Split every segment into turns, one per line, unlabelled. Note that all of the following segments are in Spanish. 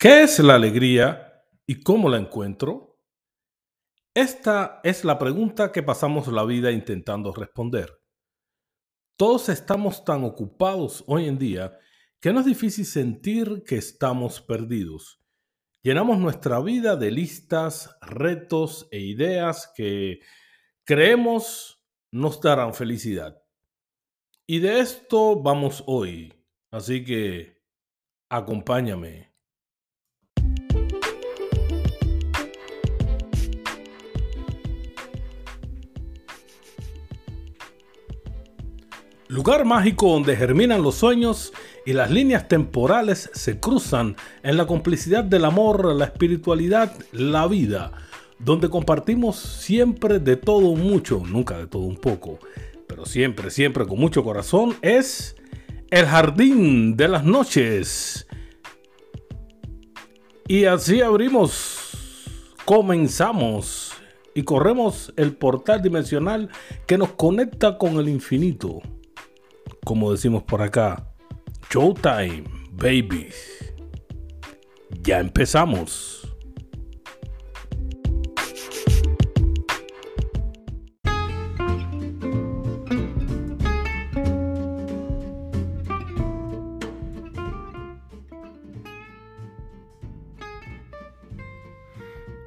¿Qué es la alegría y cómo la encuentro? Esta es la pregunta que pasamos la vida intentando responder. Todos estamos tan ocupados hoy en día que no es difícil sentir que estamos perdidos. Llenamos nuestra vida de listas, retos e ideas que creemos nos darán felicidad. Y de esto vamos hoy. Así que acompáñame. Lugar mágico donde germinan los sueños y las líneas temporales se cruzan en la complicidad del amor, la espiritualidad, la vida, donde compartimos siempre de todo mucho, nunca de todo un poco, pero siempre, siempre con mucho corazón, es el jardín de las noches. Y así abrimos, comenzamos y corremos el portal dimensional que nos conecta con el infinito como decimos por acá, Showtime, babies. Ya empezamos.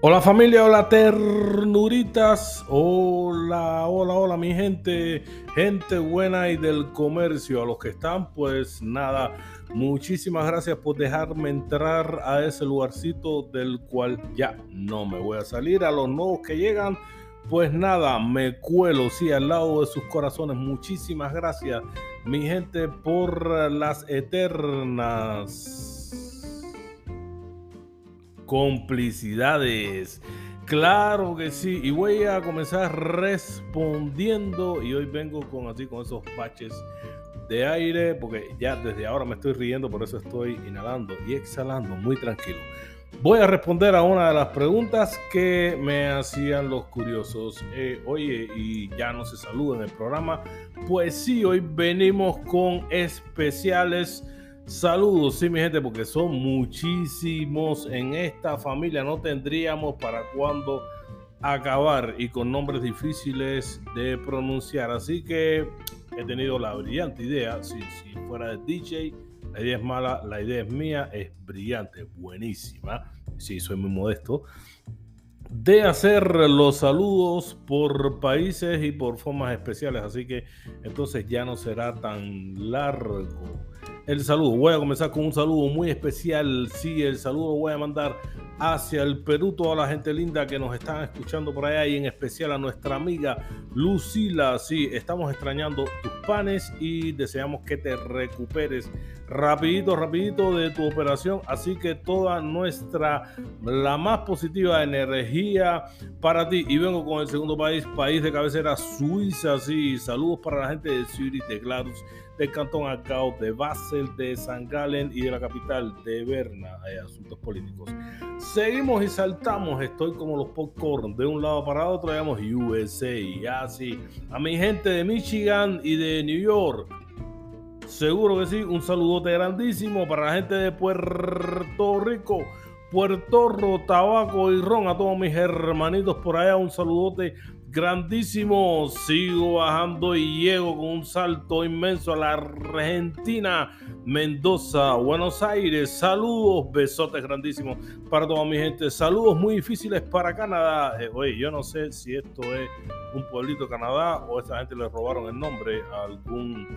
Hola familia, hola ternuritas, hola, hola, hola mi gente, gente buena y del comercio, a los que están pues nada, muchísimas gracias por dejarme entrar a ese lugarcito del cual ya no me voy a salir, a los nuevos que llegan pues nada, me cuelo, sí, al lado de sus corazones, muchísimas gracias mi gente por las eternas complicidades. Claro que sí, y voy a comenzar respondiendo y hoy vengo con así con esos baches de aire porque ya desde ahora me estoy riendo, por eso estoy inhalando y exhalando muy tranquilo. Voy a responder a una de las preguntas que me hacían los curiosos. Eh, oye, y ya no se saluda en el programa. Pues sí, hoy venimos con especiales Saludos, sí, mi gente, porque son muchísimos en esta familia. No tendríamos para cuándo acabar y con nombres difíciles de pronunciar. Así que he tenido la brillante idea. Si, fuera de DJ, la idea es mala, la idea es mía, es brillante, buenísima. Sí, soy muy modesto. De hacer los saludos por países y por formas especiales. Así que entonces ya no será tan largo el saludo. Voy a comenzar con un saludo muy especial. Sí, el saludo voy a mandar hacia el Perú, toda la gente linda que nos están escuchando por allá y en especial a nuestra amiga Lucila. Sí, estamos extrañando tus panes y deseamos que te recuperes rapidito, rapidito de tu operación. Así que toda nuestra, la más positiva energía para ti. Y vengo con el segundo país, país de cabecera, Suiza. Sí, saludos para la gente de Zurich, de Gladys del Cantón Arcao, de Basel, de San Galen y de la capital de Berna, hay asuntos políticos. Seguimos y saltamos, estoy como los popcorn, de un lado para otro, digamos USA, así. A mi gente de Michigan y de New York, seguro que sí, un saludote grandísimo para la gente de Puerto Rico. Puerto Rico, tabaco y ron, a todos mis hermanitos por allá, un saludote grandísimo. Sigo bajando y llego con un salto inmenso a la Argentina, Mendoza, Buenos Aires. Saludos, besotes grandísimos para toda mi gente. Saludos muy difíciles para Canadá. Eh, oye, yo no sé si esto es un pueblito de Canadá o esta gente le robaron el nombre a algún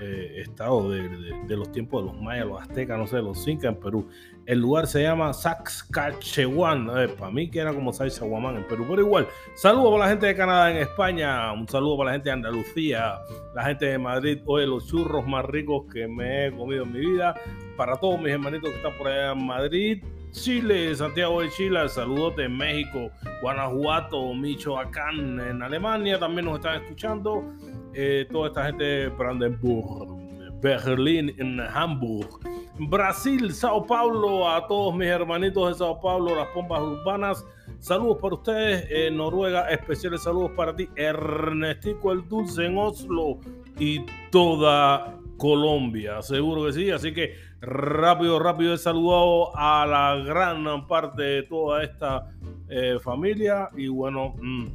eh, estado de, los tiempos de los mayas, los aztecas, no sé, los incas en Perú. El lugar se llama Saskatchewan. para mí que era como Sacsayhuamán en Perú, pero igual. Saludos para la gente de Canadá en España. Un saludo para la gente de Andalucía, la gente de Madrid. Oye, los churros más ricos que me he comido en mi vida. Para todos mis hermanitos que están por allá en Madrid. Chile, Santiago de Chile, saludote en México, Guanajuato, Michoacán, en Alemania también nos están escuchando. Eh, toda esta gente de Brandenburg, Berlín, en Hamburg, Brasil, Sao Paulo, a todos mis hermanitos de Sao Paulo, las pompas urbanas. Saludos para ustedes, en Noruega, especiales saludos para ti, Ernestico el Dulce en Oslo y toda Colombia. Seguro que sí. Así que rápido, rápido he saludado a la gran parte de toda esta eh, familia. Y bueno, mm,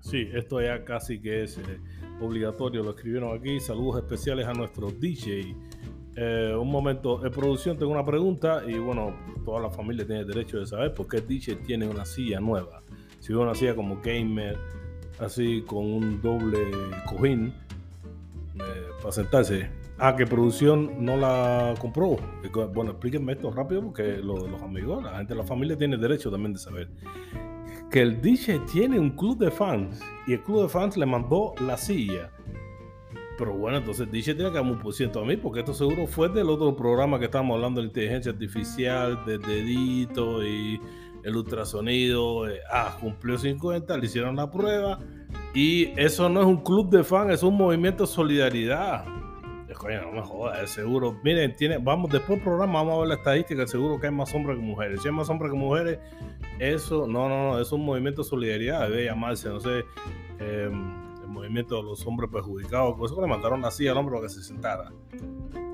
sí, esto ya casi que es eh, obligatorio. Lo escribieron aquí. Saludos especiales a nuestro DJ. Eh, un momento, en producción tengo una pregunta y bueno, toda la familia tiene derecho de saber por qué DJ tiene una silla nueva. Si una silla como gamer, así con un doble cojín eh, para sentarse. Ah, que producción no la compró. Bueno, explíquenme esto rápido porque los amigos, la gente de la familia tiene derecho también de saber. Que el DJ tiene un club de fans y el club de fans le mandó la silla pero bueno, entonces dice tiene que dar un por ciento a mí, porque esto seguro fue del otro programa que estábamos hablando de inteligencia artificial, de dedito y el ultrasonido. Eh, ah, cumplió 50, le hicieron la prueba. Y eso no es un club de fans, es un movimiento de solidaridad. Coño, no me jodas, seguro. Miren, tiene, vamos, después del programa vamos a ver la estadística, seguro que hay más hombres que mujeres. Si hay más hombres que mujeres, eso, no, no, no, es un movimiento de solidaridad, debe llamarse, no sé. Eh, movimiento de los hombres perjudicados, por eso le mandaron así al hombre para que se sentara.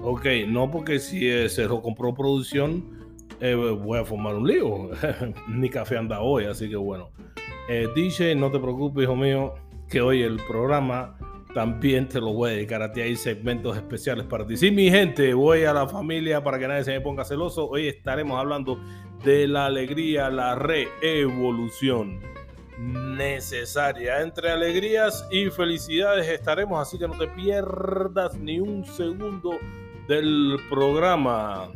Ok, no porque si eh, se compró producción, eh, voy a formar un lío. Ni café anda hoy, así que bueno. Eh, DJ, no te preocupes, hijo mío, que hoy el programa también te lo voy a dedicar a ti. Hay segmentos especiales para ti. Sí, mi gente, voy a la familia para que nadie se me ponga celoso. Hoy estaremos hablando de la alegría, la reevolución necesaria. Entre alegrías y felicidades estaremos, así que no te pierdas ni un segundo del programa,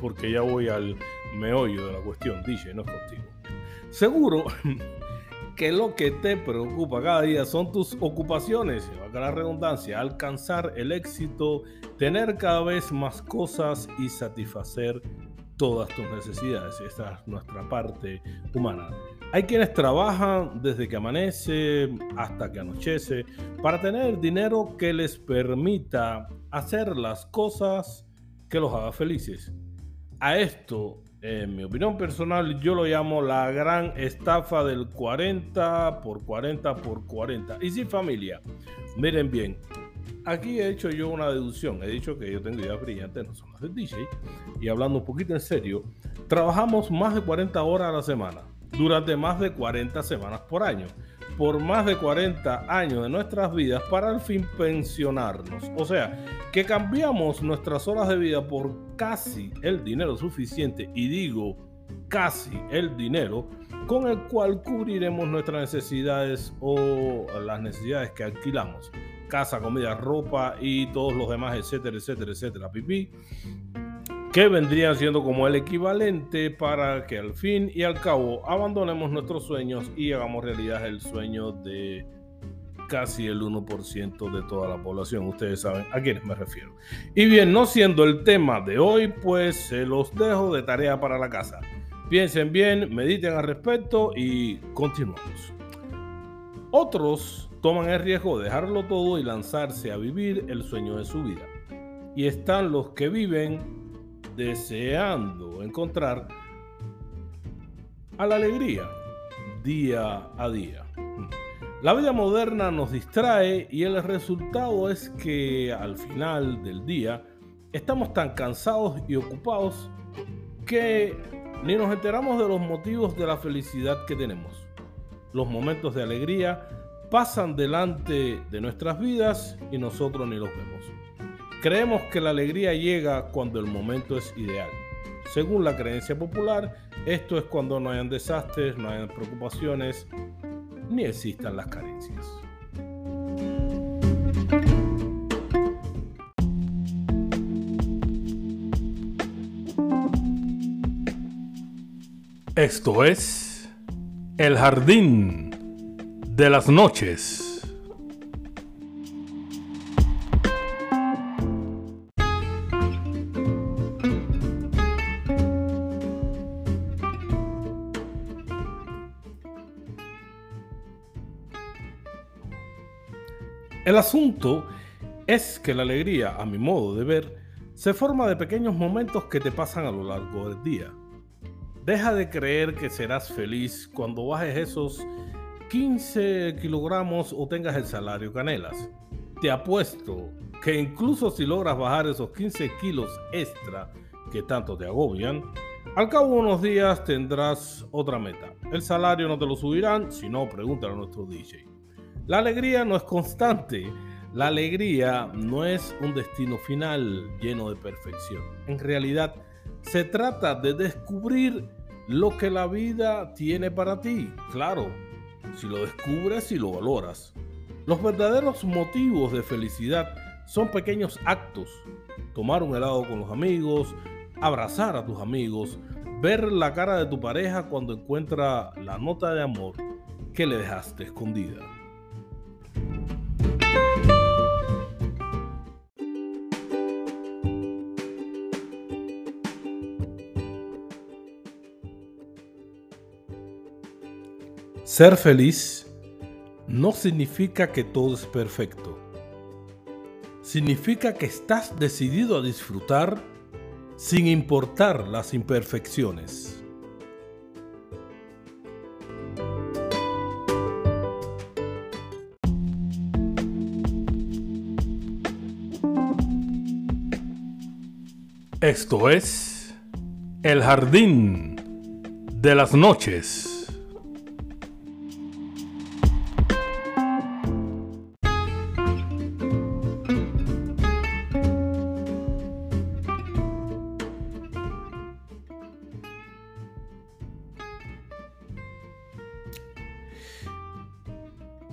porque ya voy al meollo de la cuestión, dice, no es contigo. Seguro que lo que te preocupa cada día son tus ocupaciones, va la redundancia, alcanzar el éxito, tener cada vez más cosas y satisfacer todas tus necesidades. Esta es nuestra parte humana. Hay quienes trabajan desde que amanece hasta que anochece para tener dinero que les permita hacer las cosas que los haga felices. A esto, en mi opinión personal, yo lo llamo la gran estafa del 40 por 40 por 40. Y sin familia, miren bien, aquí he hecho yo una deducción. He dicho que yo tengo ideas brillantes, no son las del DJ. Y hablando un poquito en serio, trabajamos más de 40 horas a la semana durante más de 40 semanas por año, por más de 40 años de nuestras vidas para al fin pensionarnos. O sea, que cambiamos nuestras horas de vida por casi el dinero suficiente, y digo casi el dinero, con el cual cubriremos nuestras necesidades o las necesidades que alquilamos. Casa, comida, ropa y todos los demás, etcétera, etcétera, etcétera. Pipí que vendrían siendo como el equivalente para que al fin y al cabo abandonemos nuestros sueños y hagamos realidad el sueño de casi el 1% de toda la población. Ustedes saben a quiénes me refiero. Y bien, no siendo el tema de hoy, pues se los dejo de tarea para la casa. Piensen bien, mediten al respecto y continuamos. Otros toman el riesgo de dejarlo todo y lanzarse a vivir el sueño de su vida. Y están los que viven deseando encontrar a la alegría día a día. La vida moderna nos distrae y el resultado es que al final del día estamos tan cansados y ocupados que ni nos enteramos de los motivos de la felicidad que tenemos. Los momentos de alegría pasan delante de nuestras vidas y nosotros ni los vemos. Creemos que la alegría llega cuando el momento es ideal. Según la creencia popular, esto es cuando no hayan desastres, no hayan preocupaciones, ni existan las carencias. Esto es El Jardín de las Noches. El asunto es que la alegría, a mi modo de ver, se forma de pequeños momentos que te pasan a lo largo del día. Deja de creer que serás feliz cuando bajes esos 15 kilogramos o tengas el salario canelas. Te apuesto que incluso si logras bajar esos 15 kilos extra que tanto te agobian, al cabo de unos días tendrás otra meta. El salario no te lo subirán, si no, pregúntale a nuestro DJ. La alegría no es constante. La alegría no es un destino final lleno de perfección. En realidad, se trata de descubrir lo que la vida tiene para ti. Claro, si lo descubres y lo valoras. Los verdaderos motivos de felicidad son pequeños actos. Tomar un helado con los amigos, abrazar a tus amigos, ver la cara de tu pareja cuando encuentra la nota de amor que le dejaste escondida. Ser feliz no significa que todo es perfecto. Significa que estás decidido a disfrutar sin importar las imperfecciones. Esto es El Jardín de las Noches.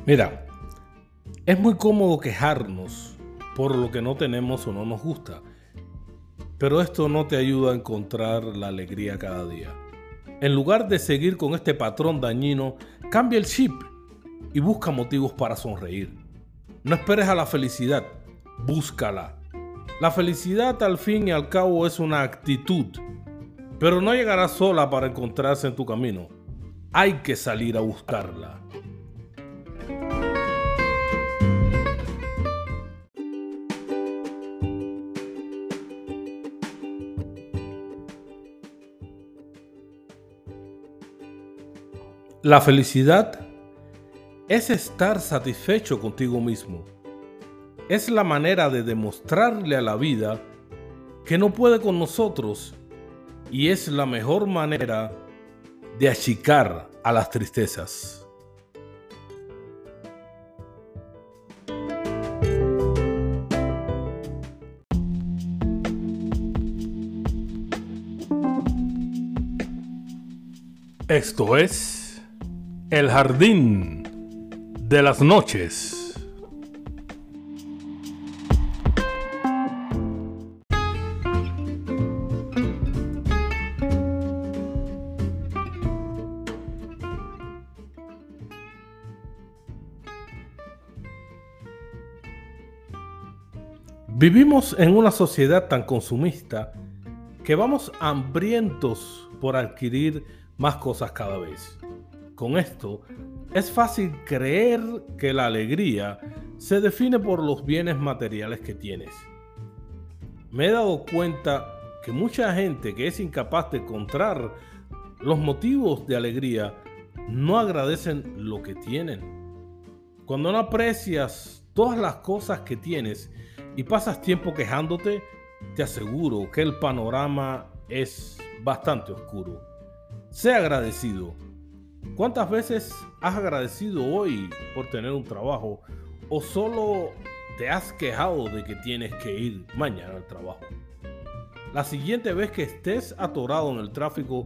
Mira, es muy cómodo quejarnos por lo que no tenemos o no nos gusta, pero esto no te ayuda a encontrar la alegría cada día. En lugar de seguir con este patrón dañino, cambia el chip y busca motivos para sonreír. No esperes a la felicidad, búscala. La felicidad al fin y al cabo es una actitud, pero no llegará sola para encontrarse en tu camino. Hay que salir a buscarla. La felicidad es estar satisfecho contigo mismo. Es la manera de demostrarle a la vida que no puede con nosotros y es la mejor manera de achicar a las tristezas. Esto es el jardín de las noches. Vivimos en una sociedad tan consumista que vamos hambrientos por adquirir más cosas cada vez. Con esto, es fácil creer que la alegría se define por los bienes materiales que tienes. Me he dado cuenta que mucha gente que es incapaz de encontrar los motivos de alegría no agradecen lo que tienen. Cuando no aprecias todas las cosas que tienes y pasas tiempo quejándote, te aseguro que el panorama es bastante oscuro. Sé agradecido ¿Cuántas veces has agradecido hoy por tener un trabajo o solo te has quejado de que tienes que ir mañana al trabajo? La siguiente vez que estés atorado en el tráfico,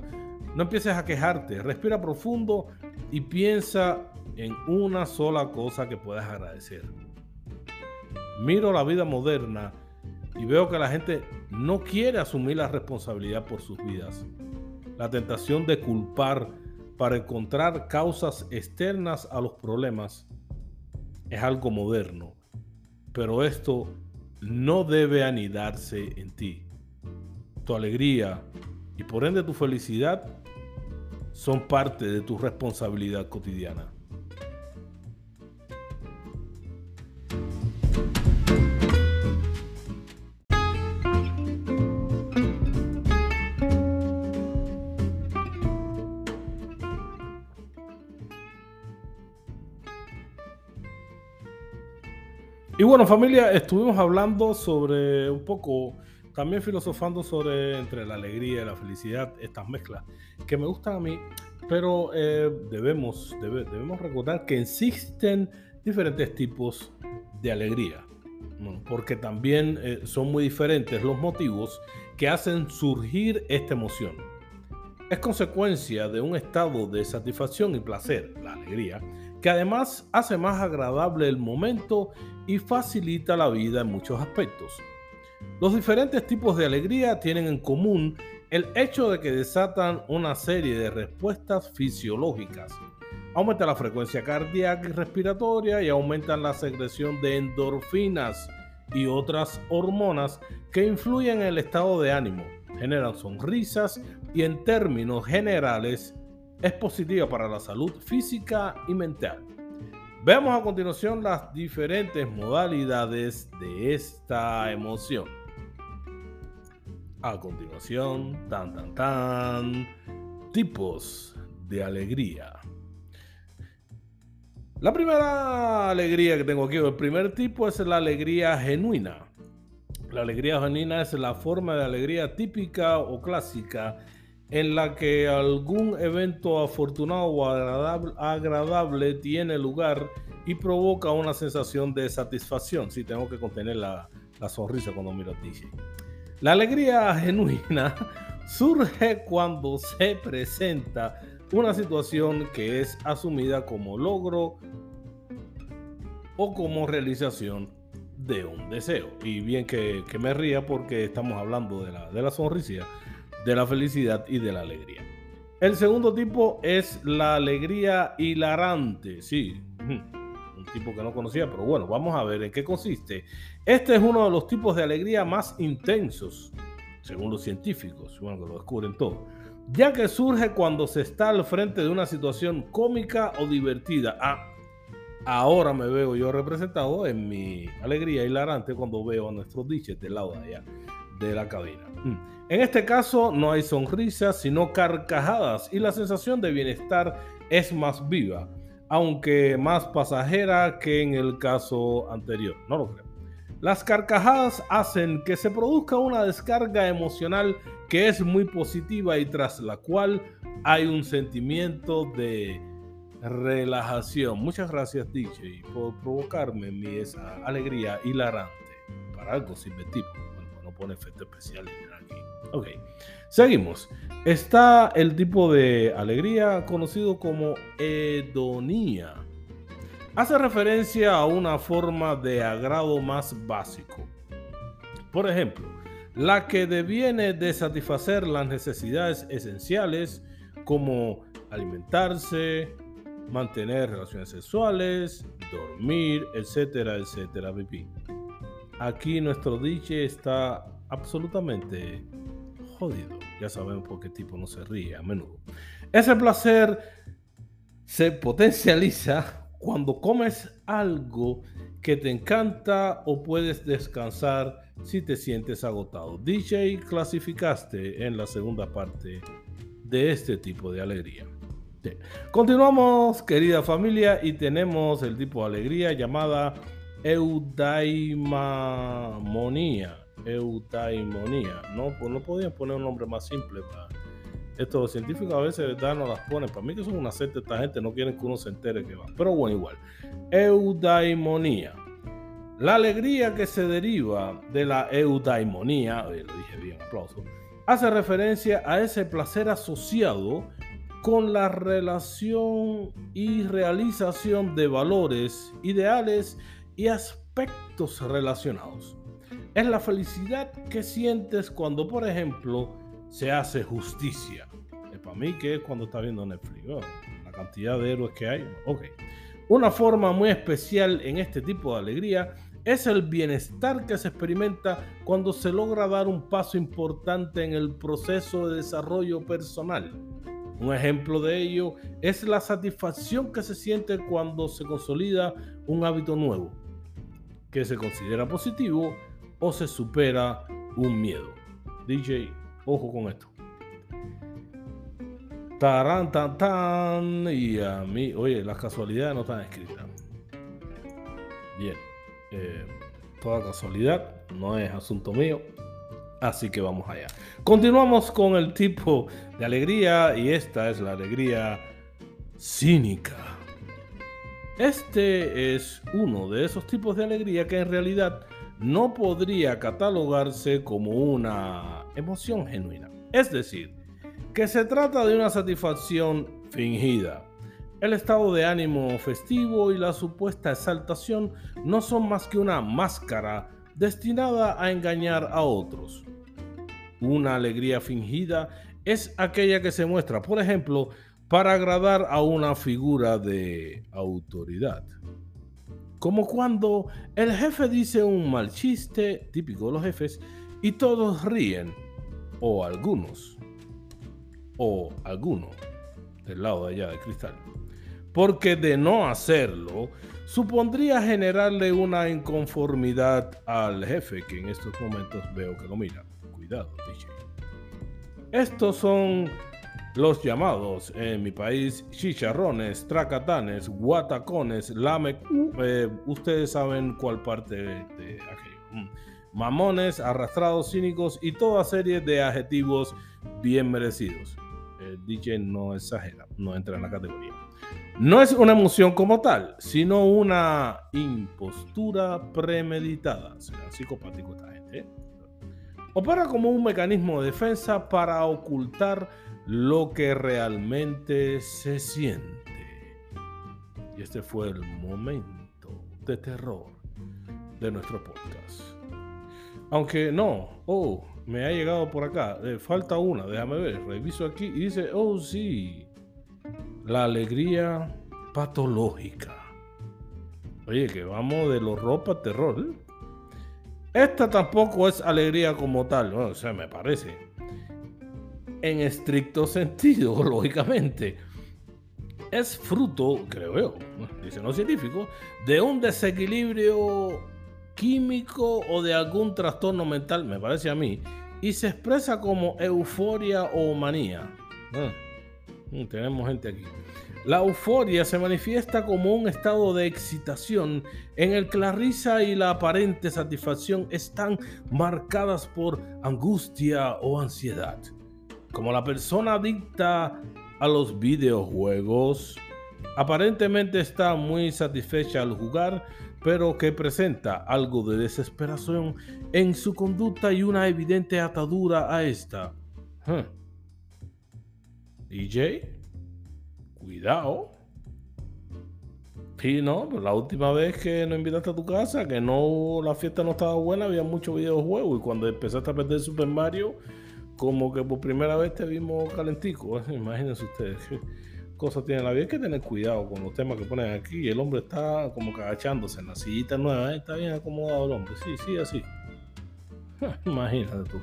no empieces a quejarte, respira profundo y piensa en una sola cosa que puedas agradecer. Miro la vida moderna y veo que la gente no quiere asumir la responsabilidad por sus vidas. La tentación de culpar para encontrar causas externas a los problemas es algo moderno, pero esto no debe anidarse en ti. Tu alegría y por ende tu felicidad son parte de tu responsabilidad cotidiana. Y bueno, familia, estuvimos hablando sobre un poco, también filosofando sobre entre la alegría y la felicidad, estas mezclas que me gustan a mí, pero eh, debemos, debemos recordar que existen diferentes tipos de alegría, porque también eh, son muy diferentes los motivos que hacen surgir esta emoción. Es consecuencia de un estado de satisfacción y placer, la alegría, que además hace más agradable el momento y facilita la vida en muchos aspectos. Los diferentes tipos de alegría tienen en común el hecho de que desatan una serie de respuestas fisiológicas. Aumenta la frecuencia cardíaca y respiratoria y aumentan la secreción de endorfinas y otras hormonas que influyen en el estado de ánimo, generan sonrisas y en términos generales es positiva para la salud física y mental. Veamos a continuación las diferentes modalidades de esta emoción. A continuación, tan tan tan, tipos de alegría. La primera alegría que tengo aquí, el primer tipo es la alegría genuina. La alegría genuina es la forma de alegría típica o clásica en la que algún evento afortunado o agradable, tiene lugar y provoca una sensación de satisfacción. Si tengo que contener la, sonrisa cuando miro a DJ. La alegría genuina surge cuando se presenta una situación que es asumida como logro o como realización de un deseo. Y bien que, me ría porque estamos hablando de la, de la sonrisa de la felicidad y de la alegría. El segundo tipo es la alegría hilarante. Sí, un tipo que no conocía, pero bueno, vamos a ver en qué consiste. Este es uno de los tipos de alegría más intensos, según los científicos, bueno, que lo descubren todo, ya que surge cuando se está al frente de una situación cómica o divertida. Ah, ahora me veo yo representado en mi alegría hilarante cuando veo a nuestros diches del lado de allá de la cabina. En este caso no hay sonrisas, sino carcajadas y la sensación de bienestar es más viva, aunque más pasajera que en el caso anterior. No lo creo. Las carcajadas hacen que se produzca una descarga emocional que es muy positiva y tras la cual hay un sentimiento de relajación. Muchas gracias DJ por provocarme mi esa alegría hilarante. Para algo sirve tipo. Bueno, no pone efecto especial aquí. Ok, seguimos. Está el tipo de alegría conocido como hedonía. Hace referencia a una forma de agrado más básico. Por ejemplo, la que deviene de satisfacer las necesidades esenciales como alimentarse, mantener relaciones sexuales, dormir, etcétera, etcétera, Aquí nuestro diche está absolutamente Ya sabemos por qué tipo no se ríe a menudo. Ese placer se potencializa cuando comes algo que te encanta o puedes descansar si te sientes agotado. DJ clasificaste en la segunda parte de este tipo de alegría. Continuamos, querida familia, y tenemos el tipo de alegría llamada eudaimonía eutaimonía. No, pues no podían poner un nombre más simple para esto. Los científicos a veces ¿verdad? no las ponen. Para mí que son una secta esta gente, no quieren que uno se entere que va. Pero bueno, igual. Eudaimonía. La alegría que se deriva de la eudaimonía, lo dije bien, aplauso, hace referencia a ese placer asociado con la relación y realización de valores, ideales y aspectos relacionados es la felicidad que sientes cuando, por ejemplo, se hace justicia. para mí que es cuando está viendo Netflix. la cantidad de héroes que hay. Ok. Una forma muy especial en este tipo de alegría es el bienestar que se experimenta cuando se logra dar un paso importante en el proceso de desarrollo personal. Un ejemplo de ello es la satisfacción que se siente cuando se consolida un hábito nuevo, que se considera positivo o se supera un miedo. DJ, ojo con esto. Tarán, tan, tan. Y a mí, oye, las casualidades no están escritas. Bien. Eh, toda casualidad, no es asunto mío. Así que vamos allá. Continuamos con el tipo de alegría y esta es la alegría cínica. Este es uno de esos tipos de alegría que en realidad no podría catalogarse como una emoción genuina. Es decir, que se trata de una satisfacción fingida. El estado de ánimo festivo y la supuesta exaltación no son más que una máscara destinada a engañar a otros. Una alegría fingida es aquella que se muestra, por ejemplo, para agradar a una figura de autoridad. Como cuando el jefe dice un mal chiste, típico de los jefes, y todos ríen, o algunos, o alguno, del lado de allá de cristal. Porque de no hacerlo, supondría generarle una inconformidad al jefe, que en estos momentos veo que lo mira. Cuidado, DJ. Estos son los llamados en mi país chicharrones, tracatanes, guatacones, lame, eh, ustedes saben cuál parte de, aquello. Mm. Mamones, arrastrados, cínicos y toda serie de adjetivos bien merecidos. El DJ no exagera, no entra en la categoría. No es una emoción como tal, sino una impostura premeditada. Será psicopático esta gente. ¿eh? Opera como un mecanismo de defensa para ocultar lo que realmente se siente. Y este fue el momento de terror de nuestro podcast. Aunque no, oh, me ha llegado por acá, eh, falta una, déjame ver, reviso aquí y dice, oh sí, la alegría patológica. Oye, que vamos de los ropa terror. Esta tampoco es alegría como tal, o sea, me parece en estricto sentido, lógicamente. Es fruto, creo yo, dicen los científicos, de un desequilibrio químico o de algún trastorno mental, me parece a mí, y se expresa como euforia o manía. Ah, mm, tenemos gente aquí. La euforia se manifiesta como un estado de excitación en el que la risa y la aparente satisfacción están marcadas por angustia o ansiedad como la persona adicta a los videojuegos, aparentemente está muy satisfecha al jugar, pero que presenta algo de desesperación en su conducta y una evidente atadura a esta. DJ, cuidado. Sí, no, pues la última vez que nos invitaste a tu casa, que no la fiesta no estaba buena, había muchos videojuegos y cuando empezaste a perder Super Mario, como que por primera vez te vimos calentico. Imagínense ustedes qué cosa tiene la vida. Hay que tener cuidado con los temas que ponen aquí. El hombre está como agachándose en la sillita nueva. ¿eh? Está bien acomodado el hombre. Sí, sí, así. Imagínate tú.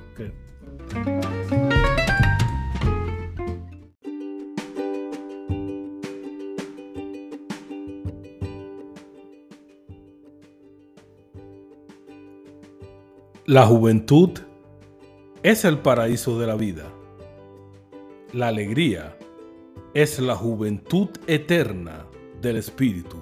La juventud es el paraíso de la vida. La alegría es la juventud eterna del espíritu.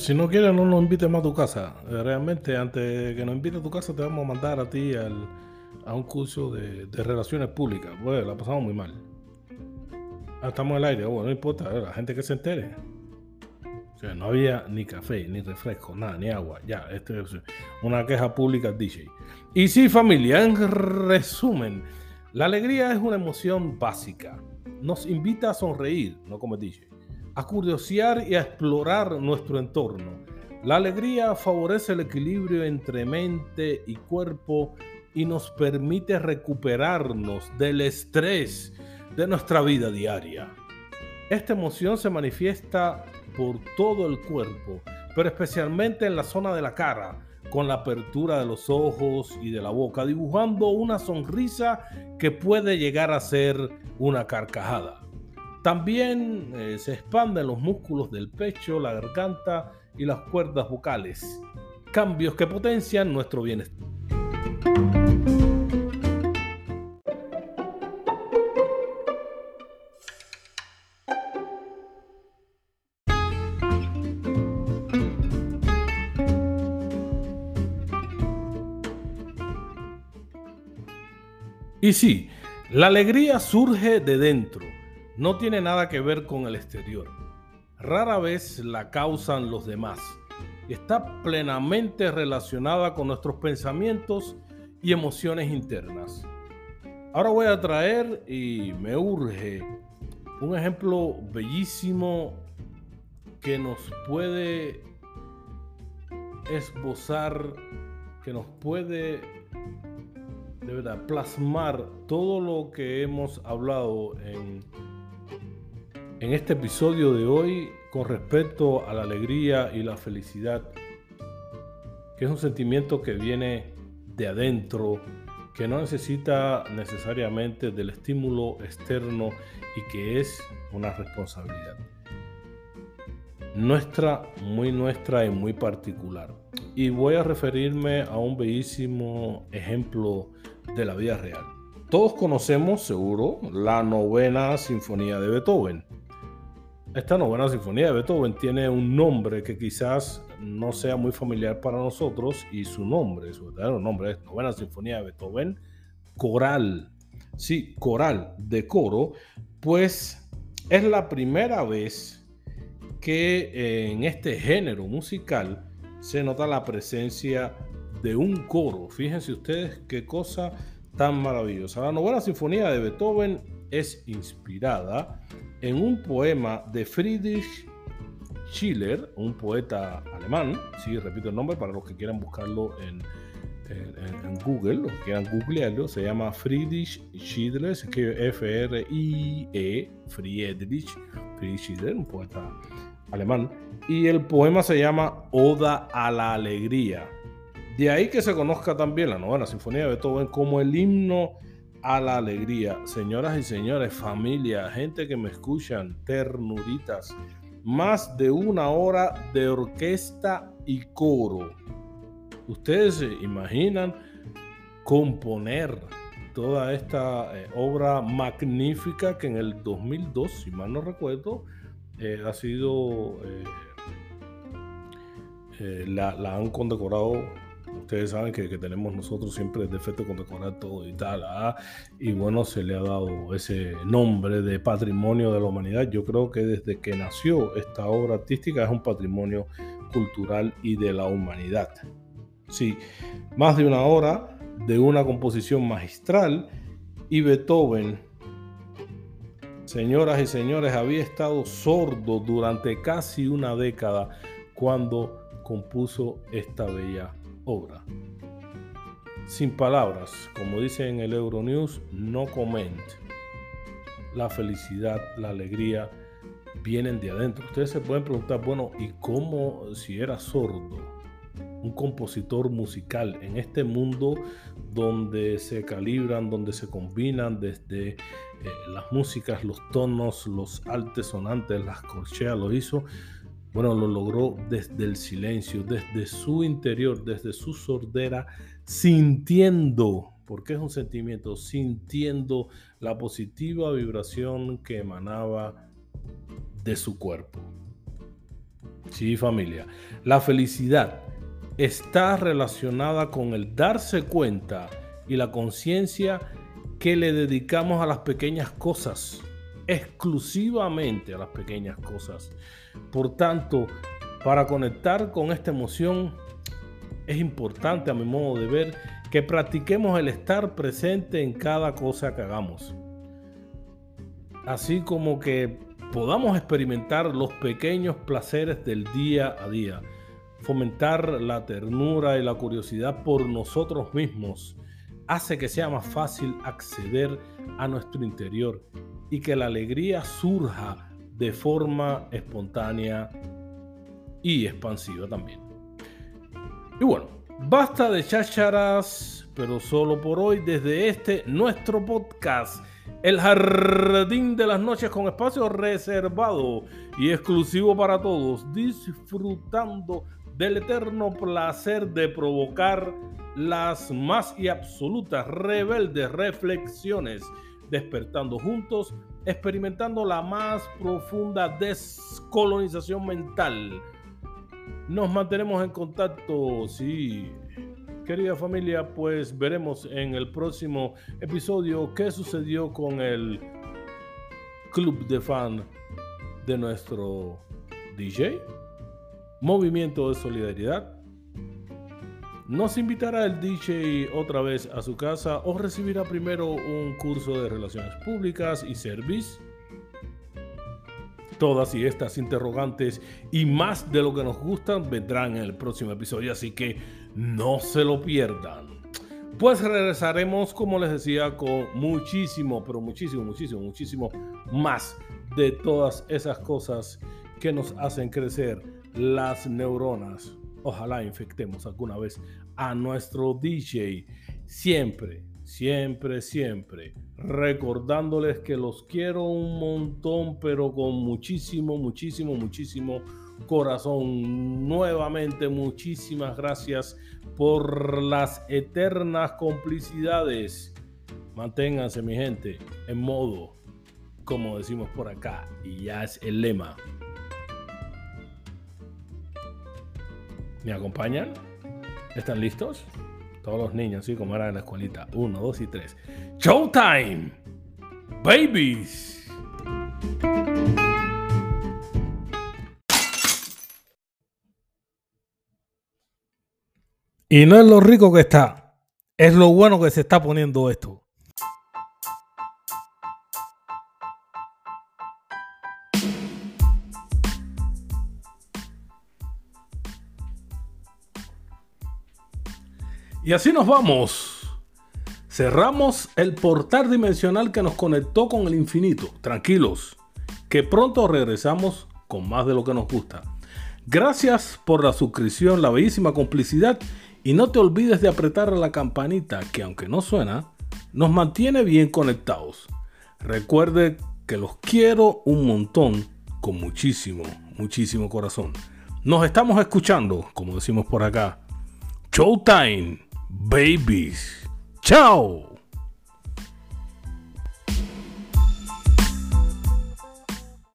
Si no quieres, no nos invites más a tu casa. Eh, realmente, antes que nos invites a tu casa, te vamos a mandar a ti a un curso de, relaciones públicas. Bueno, la pasamos muy mal. Ah, estamos en el aire, bueno, no importa, la gente que se entere. No había ni café, ni refresco, nada, ni agua. Ya, este es una queja pública DJ. Y sí, familia, en resumen, la alegría es una emoción básica. Nos invita a sonreír, no como DJ a curiosear y a explorar nuestro entorno. La alegría favorece el equilibrio entre mente y cuerpo y nos permite recuperarnos del estrés de nuestra vida diaria. Esta emoción se manifiesta por todo el cuerpo, pero especialmente en la zona de la cara, con la apertura de los ojos y de la boca, dibujando una sonrisa que puede llegar a ser una carcajada. También eh, se expanden los músculos del pecho, la garganta y las cuerdas vocales, cambios que potencian nuestro bienestar. Y sí, la alegría surge de dentro, no tiene nada que ver con el exterior. Rara vez la causan los demás. Está plenamente relacionada con nuestros pensamientos y emociones internas. Ahora voy a traer y me urge un ejemplo bellísimo que nos puede esbozar, que nos puede de verdad, plasmar todo lo que hemos hablado en, en este episodio de hoy con respecto a la alegría y la felicidad, que es un sentimiento que viene de adentro, que no necesita necesariamente del estímulo externo y que es una responsabilidad nuestra, muy nuestra y muy particular. Y voy a referirme a un bellísimo ejemplo de la vida real. Todos conocemos, seguro, la novena sinfonía de Beethoven. Esta novena sinfonía de Beethoven tiene un nombre que quizás no sea muy familiar para nosotros y su nombre, su verdadero nombre es novena sinfonía de Beethoven coral. Sí, coral de coro, pues es la primera vez que en este género musical se nota la presencia de un coro. Fíjense ustedes qué cosa tan maravillosa. La novena sinfonía de Beethoven es inspirada en un poema de Friedrich Schiller, un poeta alemán. Sí, repito el nombre para los que quieran buscarlo en, Google, los que quieran googlearlo. Se llama Friedrich Schiller, se escribe F-R-I-E, Friedrich, Friedrich Schiller, un poeta alemán. Y el poema se llama Oda a la Alegría. De ahí que se conozca también la novena sinfonía de Beethoven como el himno a la alegría. Señoras y señores, familia, gente que me escuchan, ternuritas, más de una hora de orquesta y coro. Ustedes se imaginan componer toda esta eh, obra magnífica que en el 2002, si mal no recuerdo, eh, ha sido, eh, la, la han condecorado Ustedes saben que, tenemos nosotros siempre el defecto condecorar todo y tal. ¿ah? Y bueno, se le ha dado ese nombre de patrimonio de la humanidad. Yo creo que desde que nació esta obra artística es un patrimonio cultural y de la humanidad. Sí, más de una hora de una composición magistral y Beethoven, señoras y señores, había estado sordo durante casi una década cuando compuso esta bella Sin palabras, como dice en el Euronews, no comment. La felicidad, la alegría vienen de adentro. Ustedes se pueden preguntar, bueno, ¿y cómo si era sordo? Un compositor musical en este mundo donde se calibran, donde se combinan desde eh, las músicas, los tonos, los altos sonantes, las corcheas, lo hizo bueno, lo logró desde el silencio, desde su interior, desde su sordera, sintiendo, porque es un sentimiento, sintiendo la positiva vibración que emanaba de su cuerpo. Sí, familia. La felicidad está relacionada con el darse cuenta y la conciencia que le dedicamos a las pequeñas cosas, exclusivamente a las pequeñas cosas. Por tanto, para conectar con esta emoción, es importante a mi modo de ver que practiquemos el estar presente en cada cosa que hagamos. Así como que podamos experimentar los pequeños placeres del día a día, fomentar la ternura y la curiosidad por nosotros mismos, hace que sea más fácil acceder a nuestro interior y que la alegría surja de forma espontánea y expansiva también. Y bueno, basta de chácharas, pero solo por hoy desde este nuestro podcast, el jardín de las noches con espacio reservado y exclusivo para todos, disfrutando del eterno placer de provocar las más y absolutas rebeldes reflexiones, despertando juntos, experimentando la más profunda descolonización mental. Nos mantenemos en contacto, sí, querida familia, pues veremos en el próximo episodio qué sucedió con el club de fan de nuestro DJ. Movimiento de Solidaridad. ¿Nos invitará el DJ otra vez a su casa o recibirá primero un curso de relaciones públicas y service? Todas y estas interrogantes y más de lo que nos gustan vendrán en el próximo episodio, así que no se lo pierdan. Pues regresaremos, como les decía, con muchísimo, pero muchísimo, muchísimo, muchísimo más de todas esas cosas que nos hacen crecer las neuronas. Ojalá infectemos alguna vez a nuestro DJ. Siempre, siempre, siempre recordándoles que los quiero un montón, pero con muchísimo, muchísimo, muchísimo corazón. Nuevamente, muchísimas gracias por las eternas complicidades. Manténganse, mi gente, en modo, como decimos por acá, y ya es el lema. ¿Me acompañan? ¿Están listos? Todos los niños, así como era en la escuelita. Uno, dos y tres. Showtime. Babies. Y no es lo rico que está, es lo bueno que se está poniendo esto. Y así nos vamos. Cerramos el portal dimensional que nos conectó con el infinito. Tranquilos, que pronto regresamos con más de lo que nos gusta. Gracias por la suscripción, la bellísima complicidad y no te olvides de apretar la campanita que aunque no suena, nos mantiene bien conectados. Recuerde que los quiero un montón con muchísimo, muchísimo corazón. Nos estamos escuchando, como decimos por acá. Showtime. Babies. Ciao!